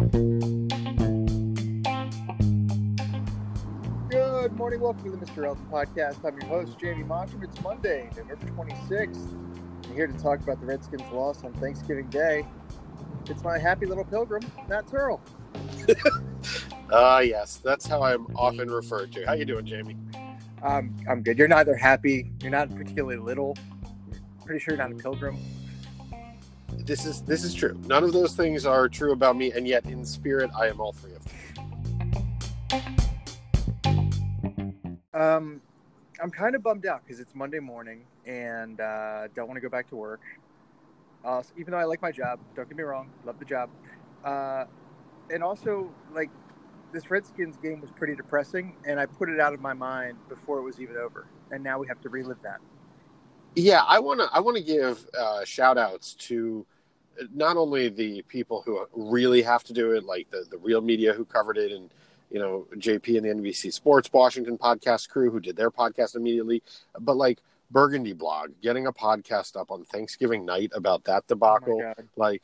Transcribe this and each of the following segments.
Good morning. Welcome to the Mr. Irrelevant podcast. I'm your host, Jamie Mottram. It's Monday, November 26th. I'm here to talk about the Redskins' loss on Thanksgiving Day. It's my happy little pilgrim, Matt Terl. Ah, yes, that's how I'm often referred to. How you doing, Jamie? Um, I'm good. You're neither happy. You're not particularly little. Pretty sure you're not a pilgrim. This is this is true. None of those things are true about me, and yet in spirit, I am all three of them. Um, I'm kind of bummed out because it's Monday morning and uh, don't want to go back to work. Uh, even though I like my job, don't get me wrong, love the job. Uh, and also, like, this Redskins game was pretty depressing, and I put it out of my mind before it was even over. And now we have to relive that. Yeah, I want to I want to give uh, shout outs to not only the people who really have to do it, like the the real media who covered it, and you know JP and the NBC Sports Washington podcast crew who did their podcast immediately, but like Burgundy blog getting a podcast up on Thanksgiving night about that debacle, Oh like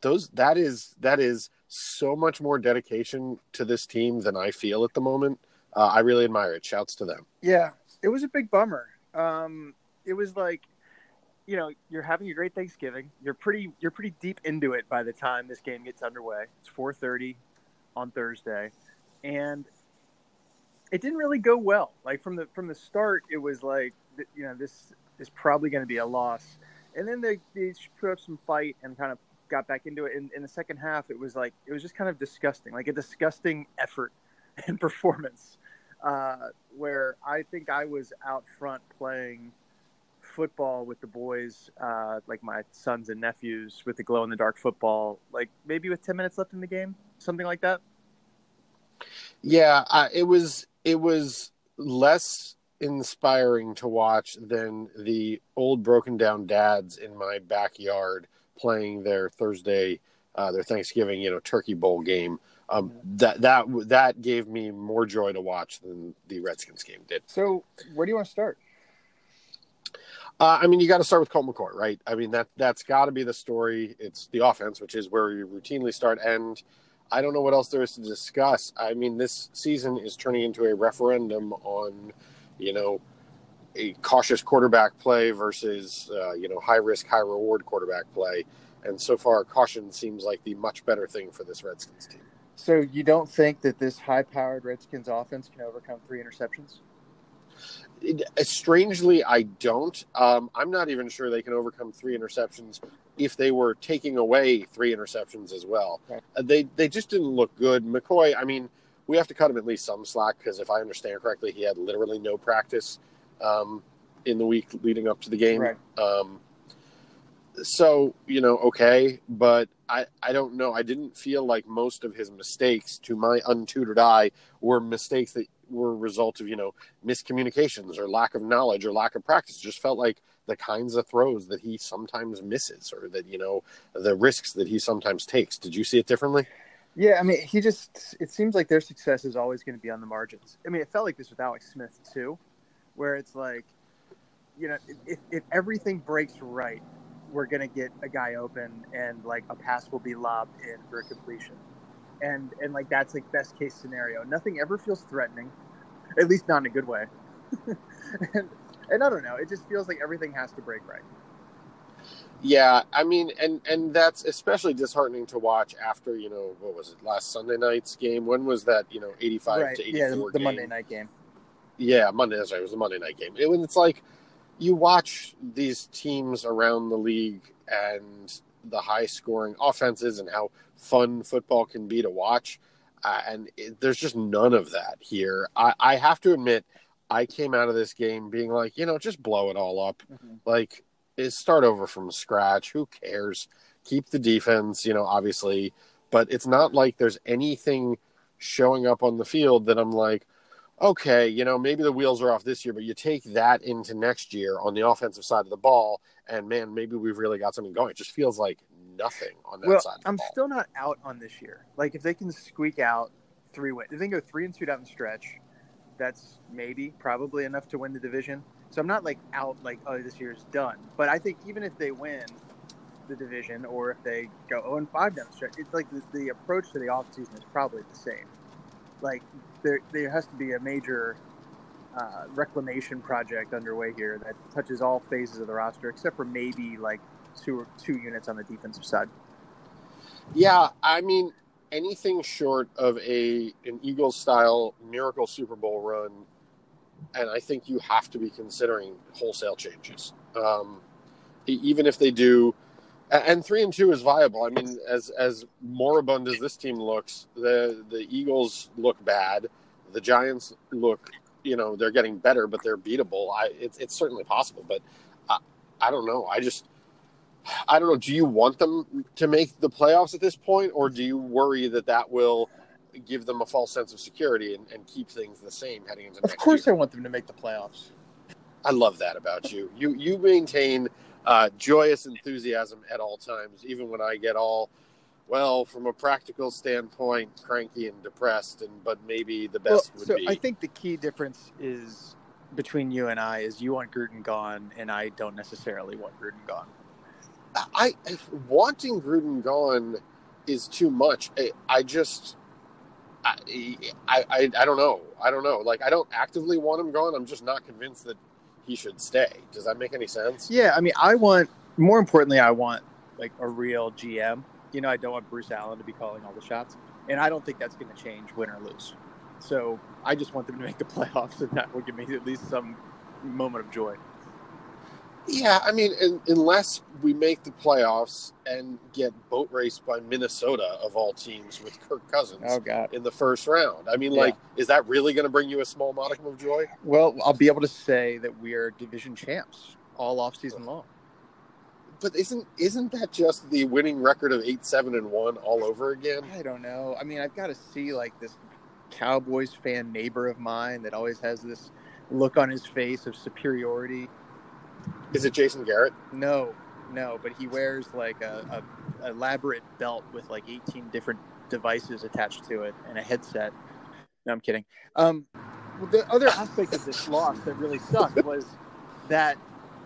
those that is that is so much more dedication to this team than I feel at the moment. Uh, I really admire it. Shouts to them. Yeah, it was a big bummer. Um, it was like, you know, you're having a great Thanksgiving. You're pretty, you're pretty deep into it by the time this game gets underway. It's 4:30 on Thursday, and it didn't really go well. Like from the from the start, it was like, you know, this is probably going to be a loss, and then they they put up some fight and kind of got back into it. In, in the second half, it was like it was just kind of disgusting, like a disgusting effort and performance uh, where I think I was out front playing football with the boys, uh, like my sons and nephews, with the glow in the dark football, like maybe with 10 minutes left in the game, something like that. Yeah, uh, it was it was less inspiring to watch than the old broken down dads in my backyard playing their Thursday, uh, their Thanksgiving, you know, turkey bowl game. Um, that that that gave me more joy to watch than the Redskins game did. So, where do you want to start? Uh, I mean, you got to start with Colt McCoy, right? I mean that that's got to be the story. It's the offense, which is where you routinely start, and I don't know what else there is to discuss. I mean, this season is turning into a referendum on, you know, a cautious quarterback play versus, uh, you know, high risk, high reward quarterback play, and so far, caution seems like the much better thing for this Redskins team. So, you don't think that this high powered Redskins offense can overcome three interceptions? It, strangely, I don't. Um, I'm not even sure they can overcome three interceptions if they were taking away three interceptions as well. Right. Uh, they they just didn't look good. McCoy, I mean, we have to cut him at least some slack because if I understand correctly, he had literally no practice um, in the week leading up to the game. Right. Um, so you know, okay, but I I don't know. I didn't feel like most of his mistakes, to my untutored eye, were mistakes that were a result of you know miscommunications or lack of knowledge or lack of practice. Just felt like the kinds of throws that he sometimes misses or that you know the risks that he sometimes takes. Did you see it differently? Yeah, I mean, he just, it seems like their success is always going to be on the margins. I mean, it felt like this with Alex Smith, too, where it's like, you know, if, if everything breaks right, we're going to get a guy open and like a pass will be lobbed in for a completion. And, and like, that's like best case scenario. Nothing ever feels threatening, at least not in a good way. and, and I don't know, it just feels like everything has to break right. Yeah, I mean, and and that's especially disheartening to watch after you know what was it last Sunday night's game? When was that? You know, eighty-five right. to Yeah, eighty-four. the, the game? Monday night game. Yeah, Monday. That's right. It was the Monday night game. It, when it's like you watch these teams around the league and the high-scoring offenses and how fun football can be to watch, uh, and it, there's just none of that here. I, I have to admit, I came out of this game being like, you know, just blow it all up. Mhm. Like, is start over from scratch. Who cares? Keep the defense, you know, obviously, but it's not like there's anything showing up on the field that I'm like, okay, you know, maybe the wheels are off this year, but you take that into next year on the offensive side of the ball, and man, maybe we've really got something going. It just feels like nothing on that well, side I'm ball. still not out on this year. Like if they can squeak out three wins, if they can go three and two down the stretch, that's maybe probably enough to win the division. So I'm not like out like oh this year's done. But I think even if they win, the division or if they go 0 and 5 down the stretch. It's like the, the approach to the offseason is probably the same. Like there, there has to be a major uh, reclamation project underway here that touches all phases of the roster except for maybe like two or two units on the defensive side. Yeah, I mean anything short of a an Eagles style miracle Super Bowl run, and I think you have to be considering wholesale changes. Um, even if they do, and three and two is viable. I mean, as as moribund as this team looks, the the Eagles look bad. The Giants look, you know, they're getting better, but they're beatable. I it's certainly possible, but I, I don't know. I just I don't know. Do you want them to make the playoffs at this point, or do you worry that that will give them a false sense of security and, and keep things the same heading into next year? of course year? I want them to make the playoffs. I love that about you. You you maintain uh, joyous enthusiasm at all times, even when I get all well from a practical standpoint, cranky and depressed. And but maybe the best well, would so be. I think the key difference is between you and I is you want Gruden gone, and I don't necessarily want Gruden gone. I, wanting Gruden gone is too much. I, I just. I, I, I don't know. I don't know. Like I don't actively want him gone. I'm just not convinced that he should stay. Does that make any sense? Yeah, I mean, I want more importantly, I want like a real GM. You know, I don't want Bruce Allen to be calling all the shots, and I don't think that's going to change win or lose. So I just want them to make the playoffs, and that will give me at least some moment of joy. Yeah, I mean, un unless we make the playoffs and get boat raced by Minnesota of all teams with Kirk Cousins Oh God. in the first round, I mean, Yeah. like, is that really going to bring you a small modicum of joy? Well, I'll be able to say that we are division champs all off season long. But isn't isn't that just the winning record of eight seven and one all over again? I don't know. I mean, I've got to see like this Cowboys fan neighbor of mine that always has this look on his face of superiority. Is it Jason Garrett? No, no, but he wears like a, a elaborate belt with like 18 different devices attached to it and a headset. No, I'm kidding. Um, the other aspect of this loss that really sucked was that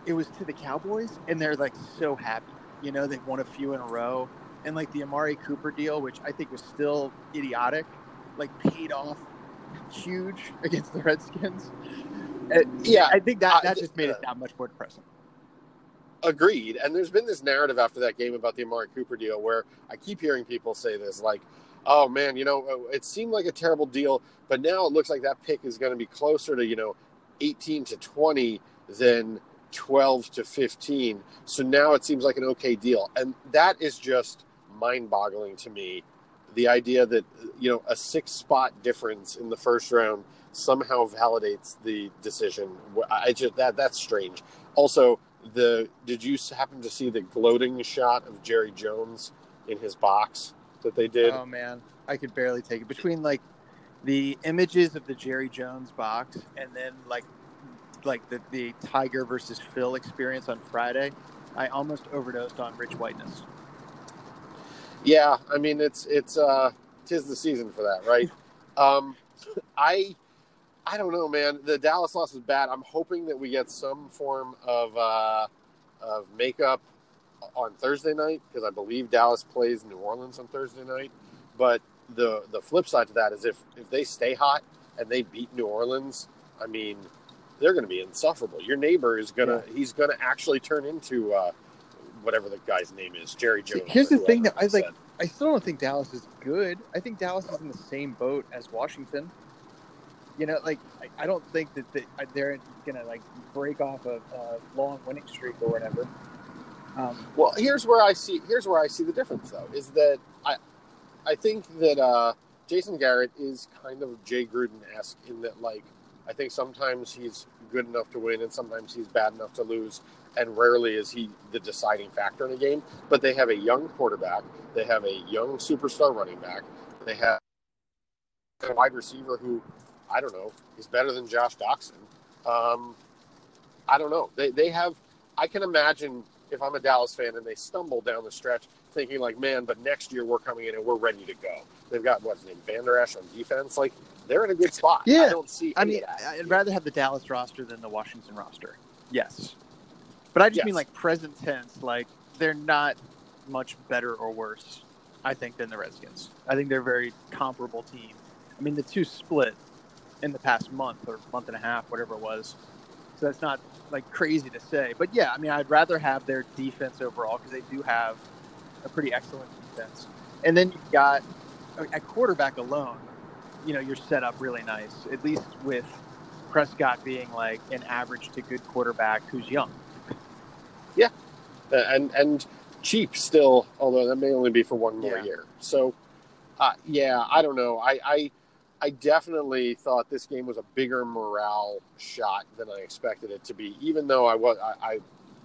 it was to the Cowboys, and they're like so happy. You know, they've won a few in a row, and like the Amari Cooper deal, which I think was still idiotic, like paid off huge against the Redskins. Uh, Yeah, I think that I- that just made uh, it that much more depressing. Agreed. And there's been this narrative after that game about the Amari Cooper deal where I keep hearing people say this, like, "Oh man, you know, it seemed like a terrible deal, but now it looks like that pick is going to be closer to you know, 18 to 20 than 12 to 15. So now it seems like an okay deal." And that is just mind-boggling to me. The idea that you know a six-spot difference in the first round somehow validates the decision. I just that that's strange. Also, the did you happen to see the gloating shot of Jerry Jones in his box that they did? Oh man, I could barely take it between like the images of the Jerry Jones box and then like like the the Tiger versus Phil experience on Friday. I almost overdosed on rich whiteness. Yeah, I mean it's it's uh tis the season for that, right? um I I don't know, man. The Dallas loss is bad. I'm hoping that we get some form of uh of makeup on Thursday night because I believe Dallas plays New Orleans on Thursday night. But the the flip side to that is if if they stay hot and they beat New Orleans, I mean, they're going to be insufferable. Your neighbor is gonna he's gonna actually turn into uh, whatever the guy's name is, Jerry Jones. Here's the thing that I like. I still don't think Dallas is good. I think Dallas is in the same boat as Washington. You know, like I, I don't think that they, they're gonna like break off a, a long winning streak or whatever. Um, Well, here's where I see here's where I see the difference though is that I I think that uh, Jason Garrett is kind of Jay Gruden esque in that like I think sometimes he's good enough to win and sometimes he's bad enough to lose and rarely is he the deciding factor in a game. But they have a young quarterback, they have a young superstar running back, they have a wide receiver who I don't know he's better than Josh Doctson. Um, I don't know. They they have. I can imagine if I'm a Dallas fan and they stumble down the stretch, thinking like, man, but next year we're coming in and we're ready to go. They've got what's his name, Vander Esch on defense. Like they're in a good spot. Yeah. I don't see. I mean. I'd rather have the Dallas roster than the Washington roster. Yes, but I just Yes. mean like present tense. Like they're not much better or worse, I think, than the Redskins. I think they're a very comparable team. I mean, the two split in the past month or month and a half, whatever it was. So that's not like crazy to say, but yeah, I mean, I'd rather have their defense overall because they do have a pretty excellent defense. And then you've got at quarterback alone, you know, you're set up really nice, at least with Prescott being like an average to good quarterback who's young. Yeah, and and cheap still, although that may only be for one more Yeah. year. So, uh, yeah, I don't know. I, I I definitely thought this game was a bigger morale shot than I expected it to be. Even though I was I, I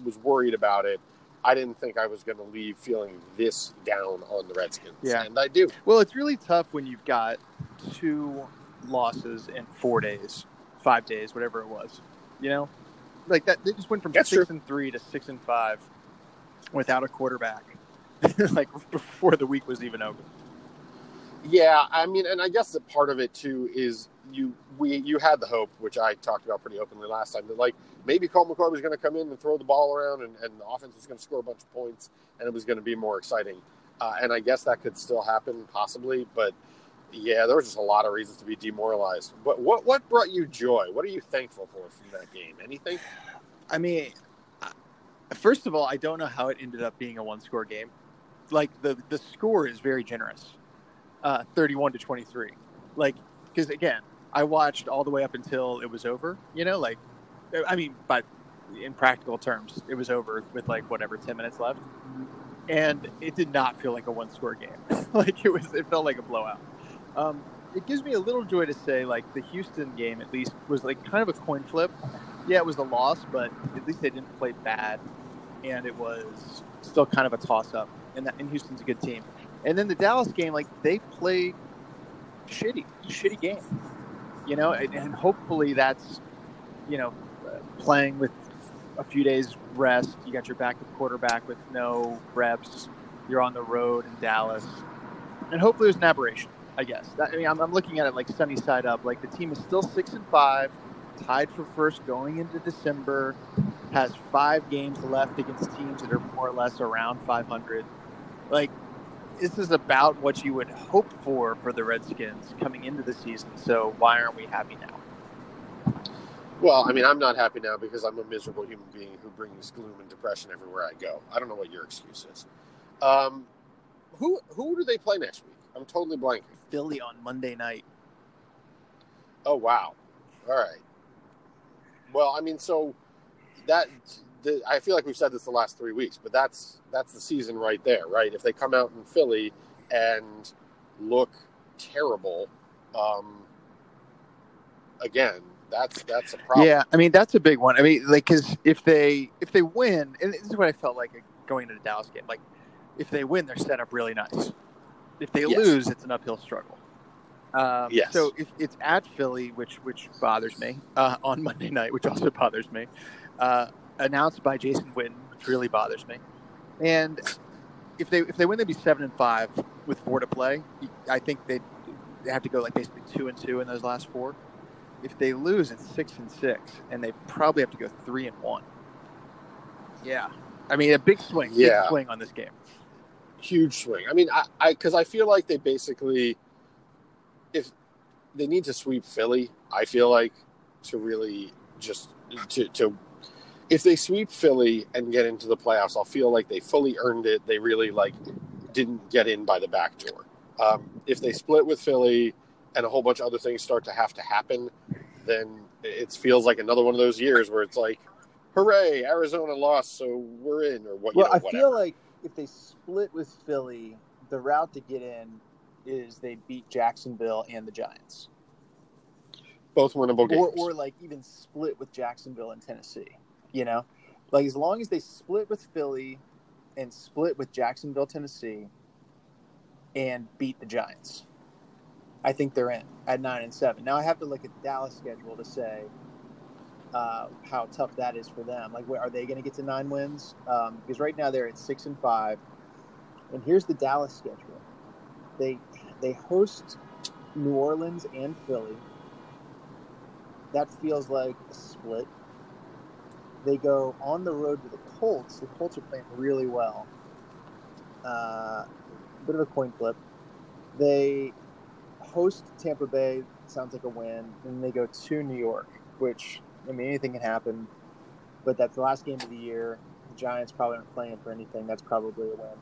was worried about it, I didn't think I was going to leave feeling this down on the Redskins. Yeah. and I do. Well, it's really tough when you've got two losses in four days, five days, whatever it was. You know, like that. They just went from That's six true. and three to six and five without a quarterback, like before the week was even over. Yeah, I mean, and I guess that part of it too is you we you had the hope, which I talked about pretty openly last time, that like maybe Colt McCoy was going to come in and throw the ball around, and, and the offense was going to score a bunch of points, and it was going to be more exciting. Uh, and I guess that could still happen, possibly, but yeah, there was just a lot of reasons to be demoralized. What what what brought you joy? What are you thankful for from that game? Anything? I mean, first of all, I don't know how it ended up being a one-score game. Like the the score is very generous, uh, thirty-one to twenty-three. Like because again, I watched all the way up until it was over. You know, like I mean, but in practical terms, it was over with like whatever ten minutes left, and it did not feel like a one-score game. like it was, it felt like a blowout. Um, it gives me a little joy to say, like the Houston game at least was like kind of a coin flip yeah, it was a loss, but at least they didn't play bad, and it was still kind of a toss-up. And, that, and Houston's a good team. And then the Dallas game, like they played shitty, shitty game, you know. And, and hopefully that's, you know, playing with a few days rest. You got your backup quarterback with no reps. You're on the road in Dallas, and hopefully was an aberration. I guess. I mean, I'm, I'm looking at it like sunny side up. Like the team is still six and five tied for first going into December, has five games left against teams that are more or less around 500. Like, this is about what you would hope for for the Redskins coming into the season. So why aren't we happy now? Well, I mean, I'm not happy now because I'm a miserable human being who brings gloom and depression everywhere I go. I don't know what your excuse is. Um, who who do they play next week? I'm totally blanking. Philly on Monday night. Oh wow! All right. Well, I mean, so that the, I feel like we've said this the last three weeks, but that's that's the season right there, right? If they come out in Philly and look terrible, um, again, that's that's a problem. Yeah, I mean that's a big one. I mean, like, because if they if they win, and this is what I felt like going into the Dallas game. Like, if they win, they're set up really nice. If they Yes. lose, it's an uphill struggle. Um, Yes. So if it's at Philly, which which bothers me uh, on Monday night, which also bothers me, uh, announced by Jason Witten, which really bothers me, and if they if they win, they'd be seven and five with four to play. I think they they have to go like basically two and two in those last four if they lose, it's six and six, and they probably have to go three and one. Yeah, I mean a big swing, Yeah. big swing on this game. huge swing. I mean, I I because I feel like they basically, if they need to sweep Philly, I feel like to really just to to if they sweep Philly and get into the playoffs, I'll feel like they fully earned it. They really like didn't get in by the back door. Um, if they split with Philly and a whole bunch of other things start to have to happen, then it feels like another one of those years where it's like, hooray, Arizona lost, so we're in, or what? you Well, know, I whatever. feel like if they split with Philly, the route to get in is they beat Jacksonville and the Giants, both winnable games. or or like even split with Jacksonville and Tennessee. You know, like as long as they split with Philly and split with Jacksonville, Tennessee, and beat the Giants. I think they're in at nine and seven. Now I have to look at the Dallas schedule to say uh, how tough that is for them. Like, are they going to get to nine wins? Um, because right now they're at six and five. And here's the Dallas schedule: they they host New Orleans and Philly. That feels like a split. They go on the road to the Colts. The Colts are playing really well. Uh, bit of a coin flip. They host Tampa Bay. Sounds like a win, and they go to New York, which I mean anything can happen. But that's the last game of the year. The Giants probably aren't playing for anything. That's probably a win.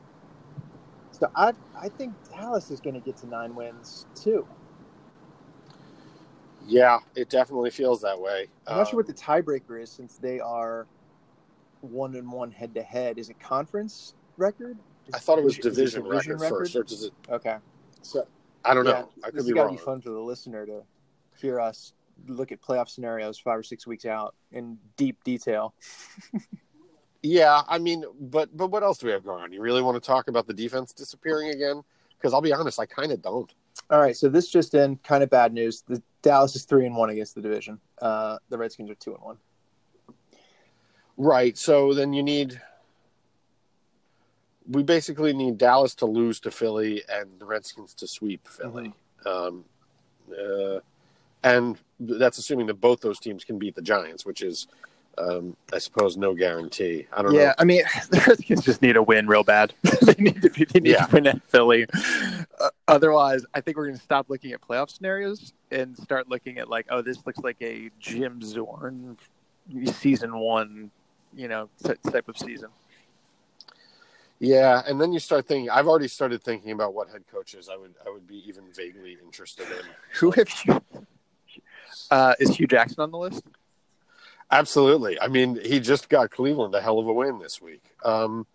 So I I think Dallas is going to get to nine wins too. Yeah, it definitely feels that way. I'm not sure uh, what the tiebreaker is since they are one and one head to head. Is it conference record? I thought it was Is it division, division record, record? first, it? Okay. So I don't yeah, know. I could be got to wrong. be fun for the listener to hear us look at playoff scenarios five or six weeks out in deep detail. Yeah, I mean, but but what else do we have going on? You really want to talk about the defense disappearing again? Because I'll be honest, I kind of don't. All right, so this just in, kind of bad news. The Dallas is three and one against the division. Uh, the Redskins are two and one. Right. So then you need. We basically need Dallas to lose to Philly and the Redskins to sweep Philly. Um, uh, and that's assuming that both those teams can beat the Giants, which is, um, I suppose, no guarantee. I don't know. Yeah, I mean, the Redskins just need a win real bad. they need to be, they need Yeah. to win at Philly. Uh, otherwise, I think we're going to stop looking at playoff scenarios and start looking at like, oh, this looks like a Jim Zorn season one, you know, t- type of season. Yeah, and then you start thinking. I've already started thinking about what head coaches I would I would be even vaguely interested in. Who have you? Uh, is Hue Jackson on the list? Absolutely. I mean, he just got Cleveland a hell of a win this week. Um,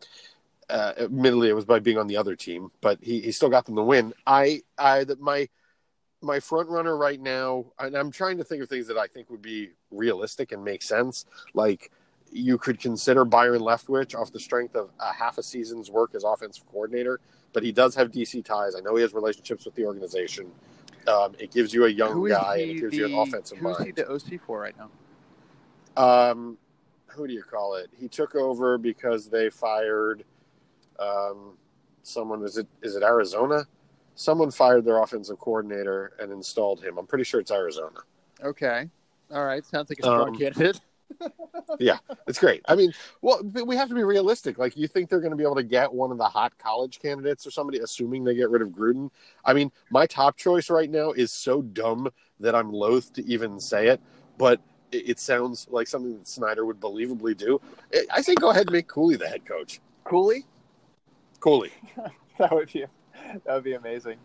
uh, admittedly, it was by being on the other team, but he, he still got them the win. I, I, that my, my front runner right now, and I'm trying to think of things that I think would be realistic and make sense. Like you could consider Byron Leftwich off the strength of a half a season's work as offensive coordinator, but he does have DC ties. I know he has relationships with the organization. Um, it gives you a young guy and it gives you an the- offensive Who's he mind. the OC for right now? Um, who do you call it? He took over because they fired um, someone. Is it is it Arizona? Someone fired their offensive coordinator and installed him. I'm pretty sure it's Arizona. Okay, all right, sounds like a strong Um, candidate. Yeah, it's great. I mean, well, we have to be realistic. Like, you think they're going to be able to get one of the hot college candidates or somebody, assuming they get rid of Gruden? I mean, my top choice right now is so dumb that I'm loath to even say it, but it, it sounds like something that Snyder would believably do. I- say go ahead and make Cooley the head coach. Cooley, Cooley. that would be that would be amazing.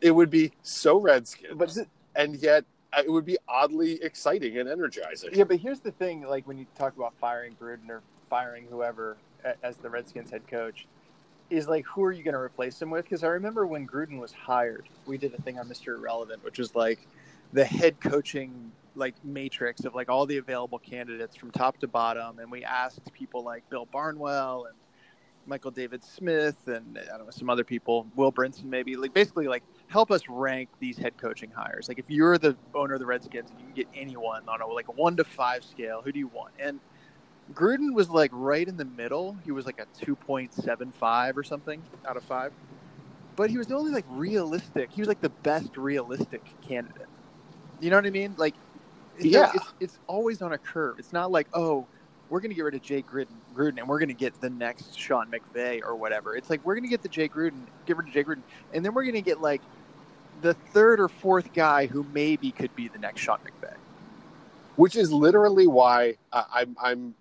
It would be so Redskins, But th- and yet uh, it would be oddly exciting and energizing. yeah, but here's the thing: like when you talk about firing Gruden or firing whoever as the Redskins head coach, is like who are you going to replace him with? Because I remember when Gruden was hired, we did a thing on Mister Irrelevant, which was like the head coaching like matrix of like all the available candidates from top to bottom, and we asked people like Bill Barnwell and Michael David Smith and I don't know some other people, Will Brinson maybe, like basically like help us rank these head coaching hires. Like if you're the owner of the Redskins and you can get anyone on a like one to five scale, who do you want? And Gruden was like right in the middle. He was like a two point seven five or something out of five. But he was the only like realistic. He was like the best realistic candidate. You know what I mean? Like, it's, Yeah. it's, it's always on a curve. It's not like, oh, we're going to get rid of Jay Gruden, Gruden and we're going to get the next Sean McVay or whatever. It's like we're going to get the Jay Gruden, get rid of Jay Gruden, and then we're going to get like the third or fourth guy who maybe could be the next Sean McVay. which is literally why I'm I'm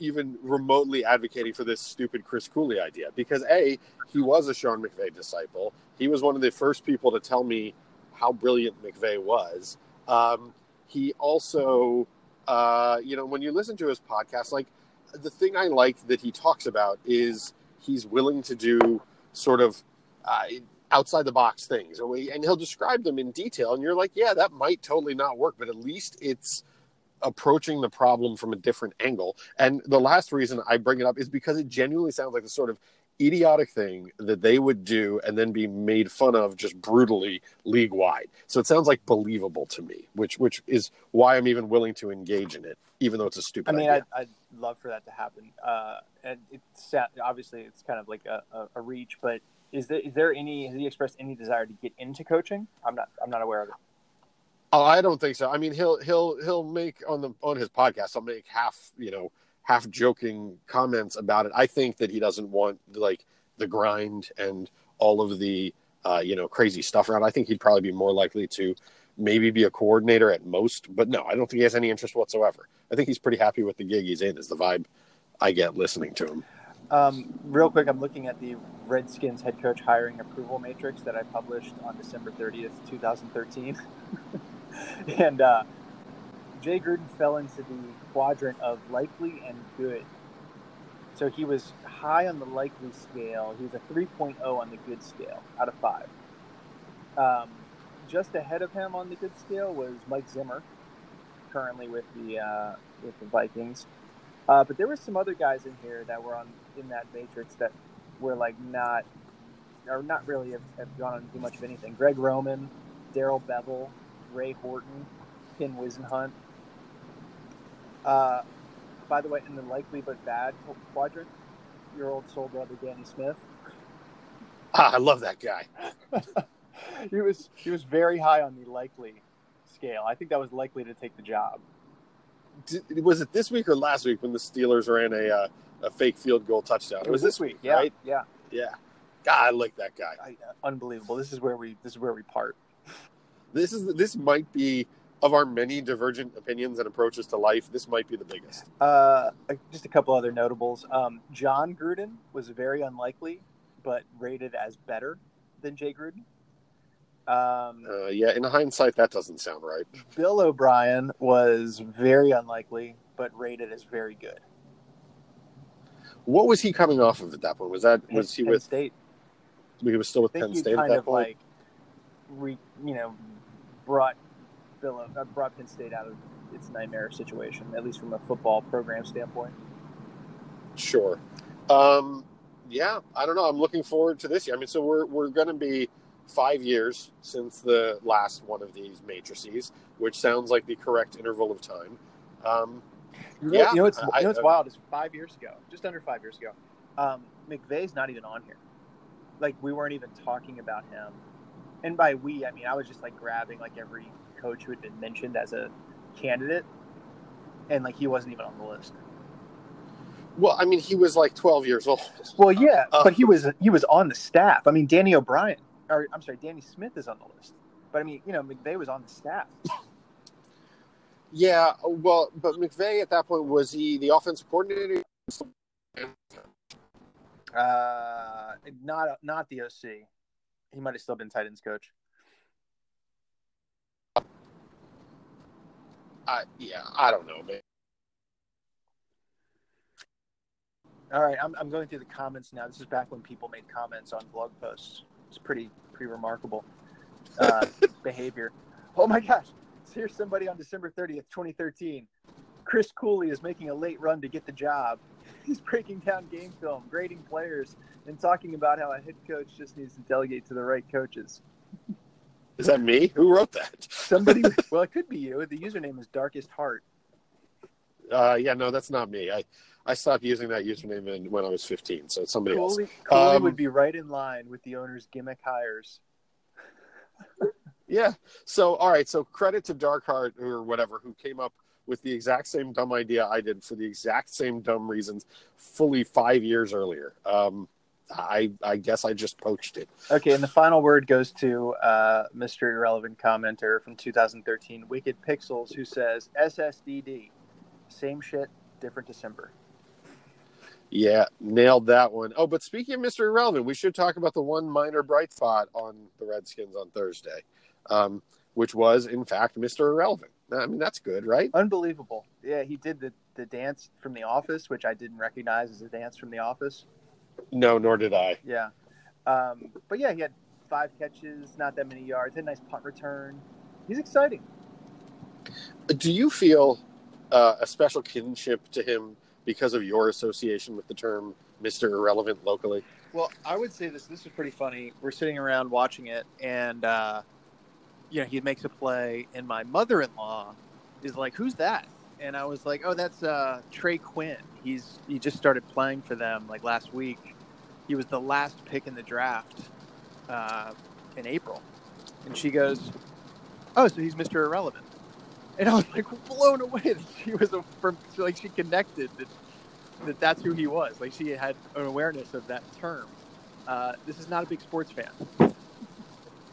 even remotely advocating for this stupid Chris Cooley idea because a he was a Sean McVay disciple. He was one of the first people to tell me how brilliant McVay was. Um, he also, uh, you know, when you listen to his podcast, like the thing I like that he talks about is he's willing to do sort of uh, outside the box things, and he'll describe them in detail. And you're like, yeah, that might totally not work, but at least it's approaching the problem from a different angle. And the last reason I bring it up is because it genuinely sounds like the sort of idiotic thing that they would do and then be made fun of just brutally league wide. So it sounds like believable to me, which which is why I'm even willing to engage in it, even though it's a stupid I mean, idea. I'd, I'd love for that to happen. Uh, and it's obviously it's kind of like a, a, a reach, but is there, is there any, has he expressed any desire to get into coaching? I'm not, I'm not aware of it. Oh, I don't think so. I mean, he'll he'll he'll make on the on his podcast. I'll make half you know half joking comments about it. I think that he doesn't want like the grind and all of the uh, you know crazy stuff around. I think he'd probably be more likely to maybe be a coordinator at most, but no, I don't think he has any interest whatsoever. I think he's pretty happy with the gig he's in. Is the vibe I get listening to him. Um, real quick, I'm looking at the Redskins head coach hiring approval matrix that I published on December 30th, 2013. and uh, Jay Gruden fell into the quadrant of likely and good. So he was high on the likely scale. He was a 3.0 on the good scale out of five. Um, just ahead of him on the good scale was Mike Zimmer, currently with the uh, with the Vikings. Uh, but there were some other guys in here that were on in that matrix that were like not or not really have, have gone on to do much of anything. Greg Roman, Darrell Bevell, Ray Horton, Ken Whisenhunt. Uh, by the way, in the likely but bad quadrant, your old soul brother Danny Smith. Ah, I love that guy. he was he was very high on the likely scale. I think that was likely to take the job did, was it this week or last week when the Steelers ran a uh, a fake field goal touchdown? It was this week, yeah, right? yeah, yeah. God, I like that guy. I, uh, unbelievable. This is where we this is where we part. This is this might be of our many divergent opinions and approaches to life. This might be the biggest. Uh, just a couple other notables. Um, Jon Gruden was very unlikely, but rated as better than Jay Gruden. Um, uh, yeah, in hindsight, that doesn't sound right. Bill O'Brien was very unlikely, but rated as very good. What was he coming off of at that point? Was that was Penn, he with State? He was still with Penn State at that of point. Like, re, you know, brought Bill uh, brought Penn State out of its nightmare situation, at least from a football program standpoint. Sure. Um, yeah, I don't know. I'm looking forward to this year. I mean, so we're we're going to be five years since the last one of these matrices, which sounds like the correct interval of time. Um, you know, yeah, you know what's, I, you know what's wild is five years ago, just under five years ago, um, McVay's not even on here. Like we weren't even talking about him, and by we I mean I was just like grabbing like every coach who had been mentioned as a candidate, and like he wasn't even on the list. Well, I mean, he was like 12 years old. Well, yeah, uh, but he was he was on the staff. I mean, Danny O'Brien or I'm sorry, Danny Smith is on the list. But I mean, you know, McVay was on the staff. Yeah, well, but McVay at that point was he the offensive coordinator? Uh, not not the OC. He might have still been tight ends coach. I yeah, I don't know, man. All right, I'm I'm going through the comments now. This is back when people made comments on blog posts. It's pretty pretty remarkable uh, behavior. Oh my gosh! So here's somebody on December 30th, 2013. Chris Cooley is making a late run to get the job. He's breaking down game film, grading players, and talking about how a head coach just needs to delegate to the right coaches. Is that me? Who wrote that? Somebody. well, it could be you. The username is Darkest Heart. Uh, yeah, no, that's not me. I I stopped using that username in, when I was 15, so it's somebody Cooley, else. Cooley um, would be right in line with the owner's gimmick hires. yeah. So, all right. So, credit to Darkheart or whatever who came up with the exact same dumb idea I did for the exact same dumb reasons, fully five years earlier. Um, I I guess I just poached it. Okay, and the final word goes to uh, Mr. Irrelevant commenter from 2013, Wicked Pixels, who says SSDD, same shit, different December. Yeah, nailed that one. Oh, but speaking of Mr. Irrelevant, we should talk about the one minor bright spot on the Redskins on Thursday, um, which was, in fact, Mr. Irrelevant. I mean, that's good, right? Unbelievable. Yeah, he did the, the dance from The Office, which I didn't recognize as a dance from The Office. No, nor did I. Yeah. Um, but yeah, he had five catches, not that many yards, had a nice punt return. He's exciting. Do you feel uh, a special kinship to him because of your association with the term Mr. Irrelevant locally? Well, I would say this. This is pretty funny. We're sitting around watching it, and uh, you know, he makes a play, and my mother-in-law is like, "Who's that?" And I was like, "Oh, that's uh, Trey Quinn. He's he just started playing for them like last week. He was the last pick in the draft uh, in April." And she goes, "Oh, so he's Mr. Irrelevant." and I was like blown away that she was a from like she connected that that that's who he was. Like she had an awareness of that term. uh, this is not a big sports fan.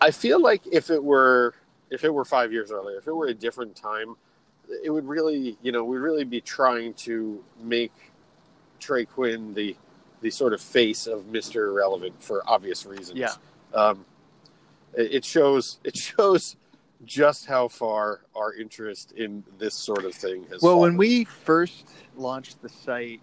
I feel like if it were if it were five years earlier, if it were a different time, it would really, you know, we'd really be trying to make Trey Quinn the the sort of face of Mister Irrelevant for obvious reasons. Yeah. Um, it shows it shows just how far our interest in this sort of thing has. Well, when we first launched the site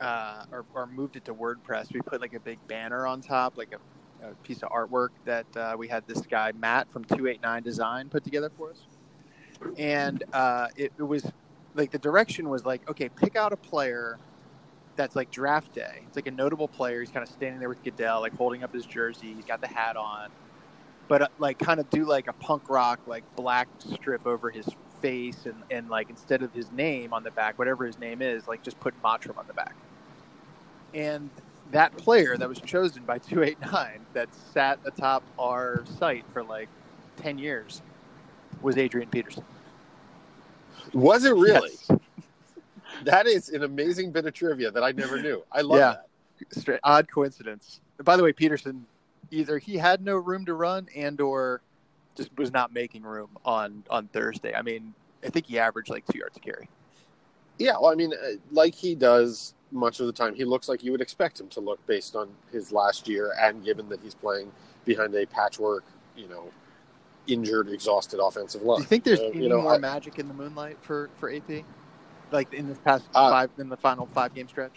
uh, or, or moved it to WordPress, we put like a big banner on top, like a, a piece of artwork that uh, we had this guy Matt from Two Eight Nine Design put together for us, and uh, it, it was like the direction was like, okay, pick out a player that's like draft day. It's like a notable player. He's kind of standing there with Goodell, like holding up his jersey. He's got the hat on, but uh, like kind of do like a punk rock, like black strip over his face, and and like instead of his name on the back, whatever his name is, like just put Mottram on the back. And that player that was chosen by 289 that sat atop our site for like 10 years was Adrian Peterson. was it really? Yes. That is an amazing bit of trivia that I never knew. I love Yeah. that. Straight, odd coincidence. By the way, Peterson either he had no room to run and or just was not making room on on Thursday. I mean, I think he averaged like two yards a carry. Yeah, well, I mean, uh, like he does much of the time, he looks like you would expect him to look based on his last year, and given that he's playing behind a patchwork, you know, injured, exhausted offensive line. Do you think there's Uh, any you know, more I- magic in the moonlight for for AP? Like in this past Uh, five in the final five game stretch?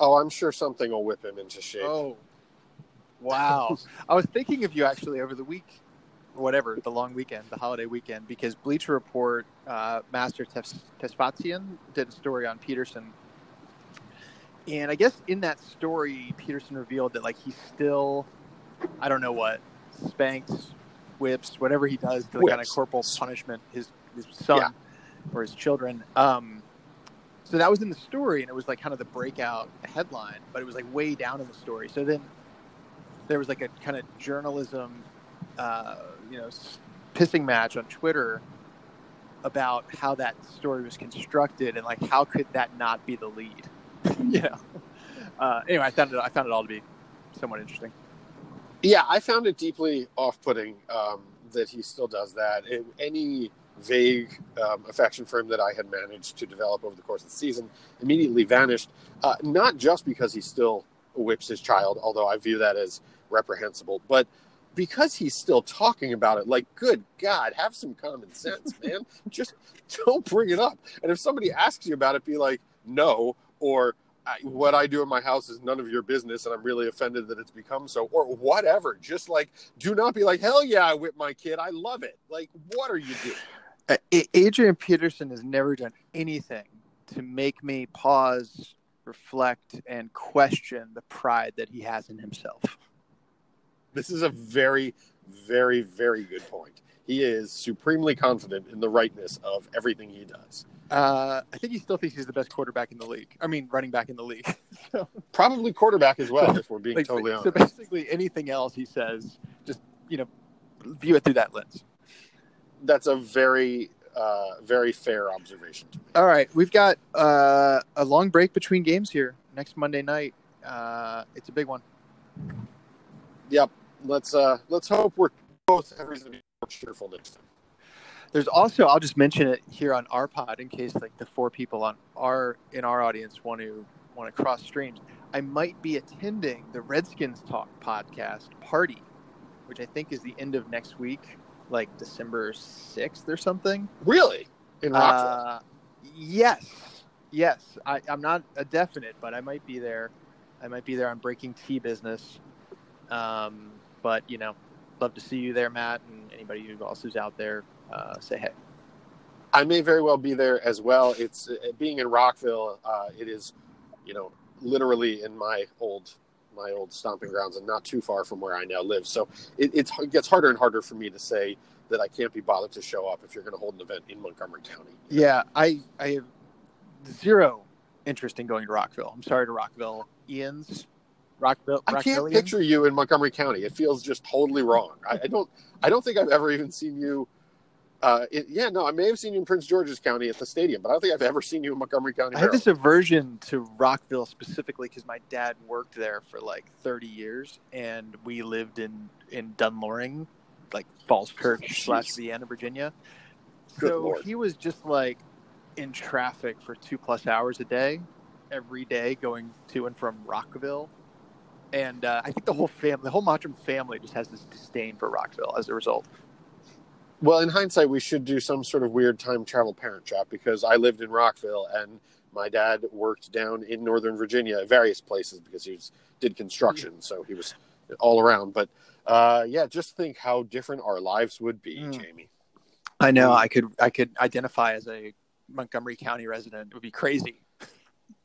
oh, I'm sure something will whip him into shape. Oh, wow! I was thinking of you actually over the week, whatever the long weekend, the holiday weekend, because Bleacher Report, uh, Master Tes- Tesfatsion did a story on Peterson, and I guess in that story, Peterson revealed that like he still, I don't know what, spanks, whips, whatever he does to kind of corporal punishment his his son Yeah. Or his children. Um, so that was in the story, and it was like kind of the breakout headline, but it was like way down in the story. So then there was like a kind of journalism, uh, you know, pissing match on Twitter about how that story was constructed and like how could that not be the lead, you know. Uh, anyway, I found it. I found it all to be somewhat interesting. Yeah, I found it deeply off-putting um, that he still does that. It, any vague um, affection for him that I had managed to develop over the course of the season immediately vanished. Uh, not just because he still whips his child, although I view that as reprehensible, but because he's still talking about it. Like, good God, have some common sense, man. just don't bring it up. And if somebody asks you about it, be like, no, or I, what I do in my house is none of your business, and I'm really offended that it's become so, or whatever. Just like, do not be like, hell yeah, I whip my kid. I love it. Like, what are you doing? Adrian Peterson has never done anything to make me pause, reflect, and question the pride that he has in himself. This is a very, very, very good point. He is supremely confident in the rightness of everything he does. Uh, I think he still thinks he's the best quarterback in the league. I mean, running back in the league. so, Probably quarterback as well, if we're being like, totally so honest. basically, anything else he says, just you know, view it through that lens. That's a very, uh, very fair observation to me. All right, we've got uh, a long break between games here next Monday night. Uh, it's a big one. Yep. Let's uh, let's hope we're both have reason to be more cheerful next time. There's also I'll just mention it here on our pod in case like the four people on our in our audience want to want to cross streams. I might be attending the Redskins Talk podcast party, which I think is the end of next week, like December sixth or something. Really? In Rockville? Uh, yes, yes. I, I'm not a definite, but I might be there. I might be there on Breaking T business. Um, but you know, love to see you there, Matt, and anybody who else who's out there. Uh, say hey. I may very well be there as well. It's uh, being in Rockville. Uh, it is, you know, literally in my old my old stomping grounds and not too far from where I now live. So it, it gets harder and harder for me to say that I can't be bothered to show up if you're going to hold an event in Montgomery County. Yeah, I I have zero interest in going to Rockville. I'm sorry to Rockville Ian's. Rockville. I can't picture you in Montgomery County. It feels just totally wrong. I, I don't. I don't think I've ever even seen you Uh, it, yeah, no, I may have seen you in Prince George's County at the stadium, but I don't think I've ever seen you in Montgomery County. I have this aversion to Rockville specifically because my dad worked there for like 30 years, and we lived in in Dunn Loring, like Falls Church slash Vienna, Virginia. Good so Lord. he was just like in traffic for two plus hours a day, every day going to and from Rockville. And uh, I think the whole family, the whole Mottram family, just has this disdain for Rockville as a result. Well, in hindsight, we should do some sort of weird time travel parent trap because I lived in Rockville and my dad worked down in Northern Virginia at various places because he was, did construction, so he was all around. But uh, yeah, just think how different our lives would be, Mm. Jamie. I know. Mm. I could I could identify as a Montgomery County resident. It would be crazy.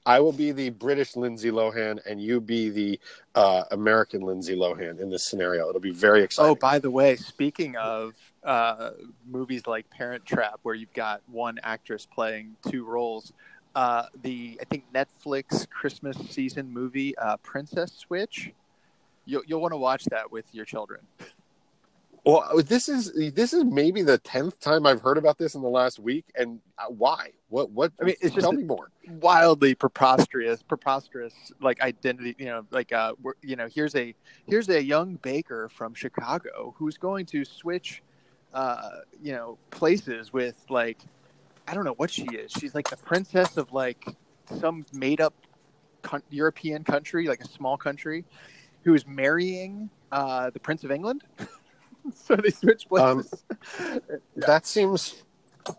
I will be the British Lindsay Lohan, and you be the uh, American Lindsay Lohan in this scenario. It'll be very exciting. Oh, by the way, speaking of uh, movies like Parent Trap, where you've got one actress playing two roles, uh, the I think Netflix Christmas season movie uh, Princess Switch, you'll you'll want to watch that with your children. Well, this is this is maybe the tenth time I've heard about this in the last week, and uh, why? What? What? I mean, it's just tell me more. Wildly preposterous, preposterous like identity. You know, like uh, you know, here's a here's a young baker from Chicago who's going to switch, uh, you know, places with like I don't know what she is. She's like the princess of like some made up con- European country, like a small country, who is marrying uh, the Prince of England. so they switch Um, places. That seems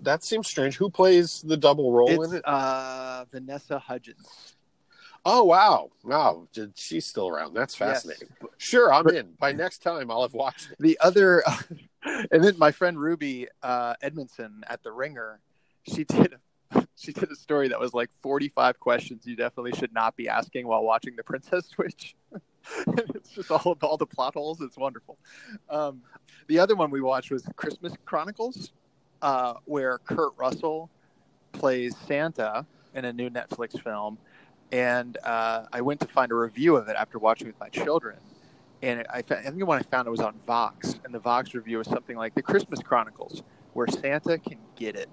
that seems strange. Who plays the double role it's in it? uh, Vanessa Hudgens. Oh wow, wow, she's still around. That's fascinating. Yes. Sure, I'm But- in. By next time, I'll have watched it. The other, and then my friend Ruby uh, Edmondson at the Ringer, she did she did a story that was like 45 questions you definitely should not be asking while watching the Princess Switch. it's just all all the plot holes. It's wonderful. Um, the other one we watched was Christmas Chronicles, uh, where Kurt Russell plays Santa in a new Netflix film, and uh, I went to find a review of it after watching with my children. And I, fa- I think when I found it was on Vox, and the Vox review was something like the Christmas Chronicles, where Santa can get it.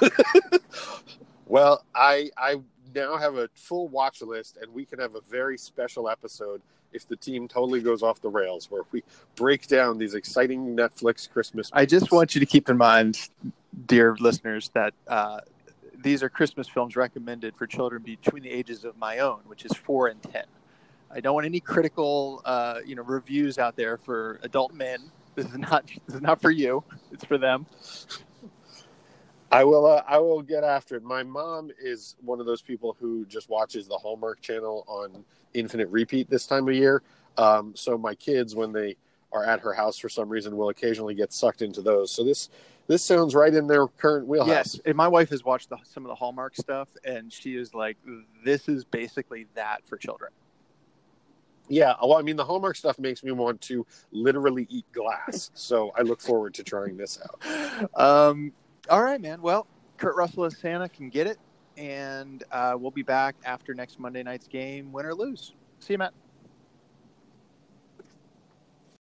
Well, I I now have a full watch list, and we can have a very special episode if the team totally goes off the rails, where we break down these exciting Netflix Christmas. I just want you to keep in mind, dear listeners, that uh, these are Christmas films recommended for children between the ages of my own, which is four and ten. I don't want any critical, uh, you know, reviews out there for adult men. This is not this is not for you. It's for them. I will. Uh, I will get after it. My mom is one of those people who just watches the Hallmark Channel on infinite repeat this time of year. Um, so my kids, when they are at her house for some reason, will occasionally get sucked into those. So this this sounds right in their current wheelhouse. Yes, and my wife has watched the, some of the Hallmark stuff, and she is like, "This is basically that for children." Yeah. Well, I mean, the Hallmark stuff makes me want to literally eat glass. So I look forward to trying this out. Um, all right, man. Well, Kurt Russell as Santa can get it, and uh, we'll be back after next Monday night's game, win or lose. See you, Matt.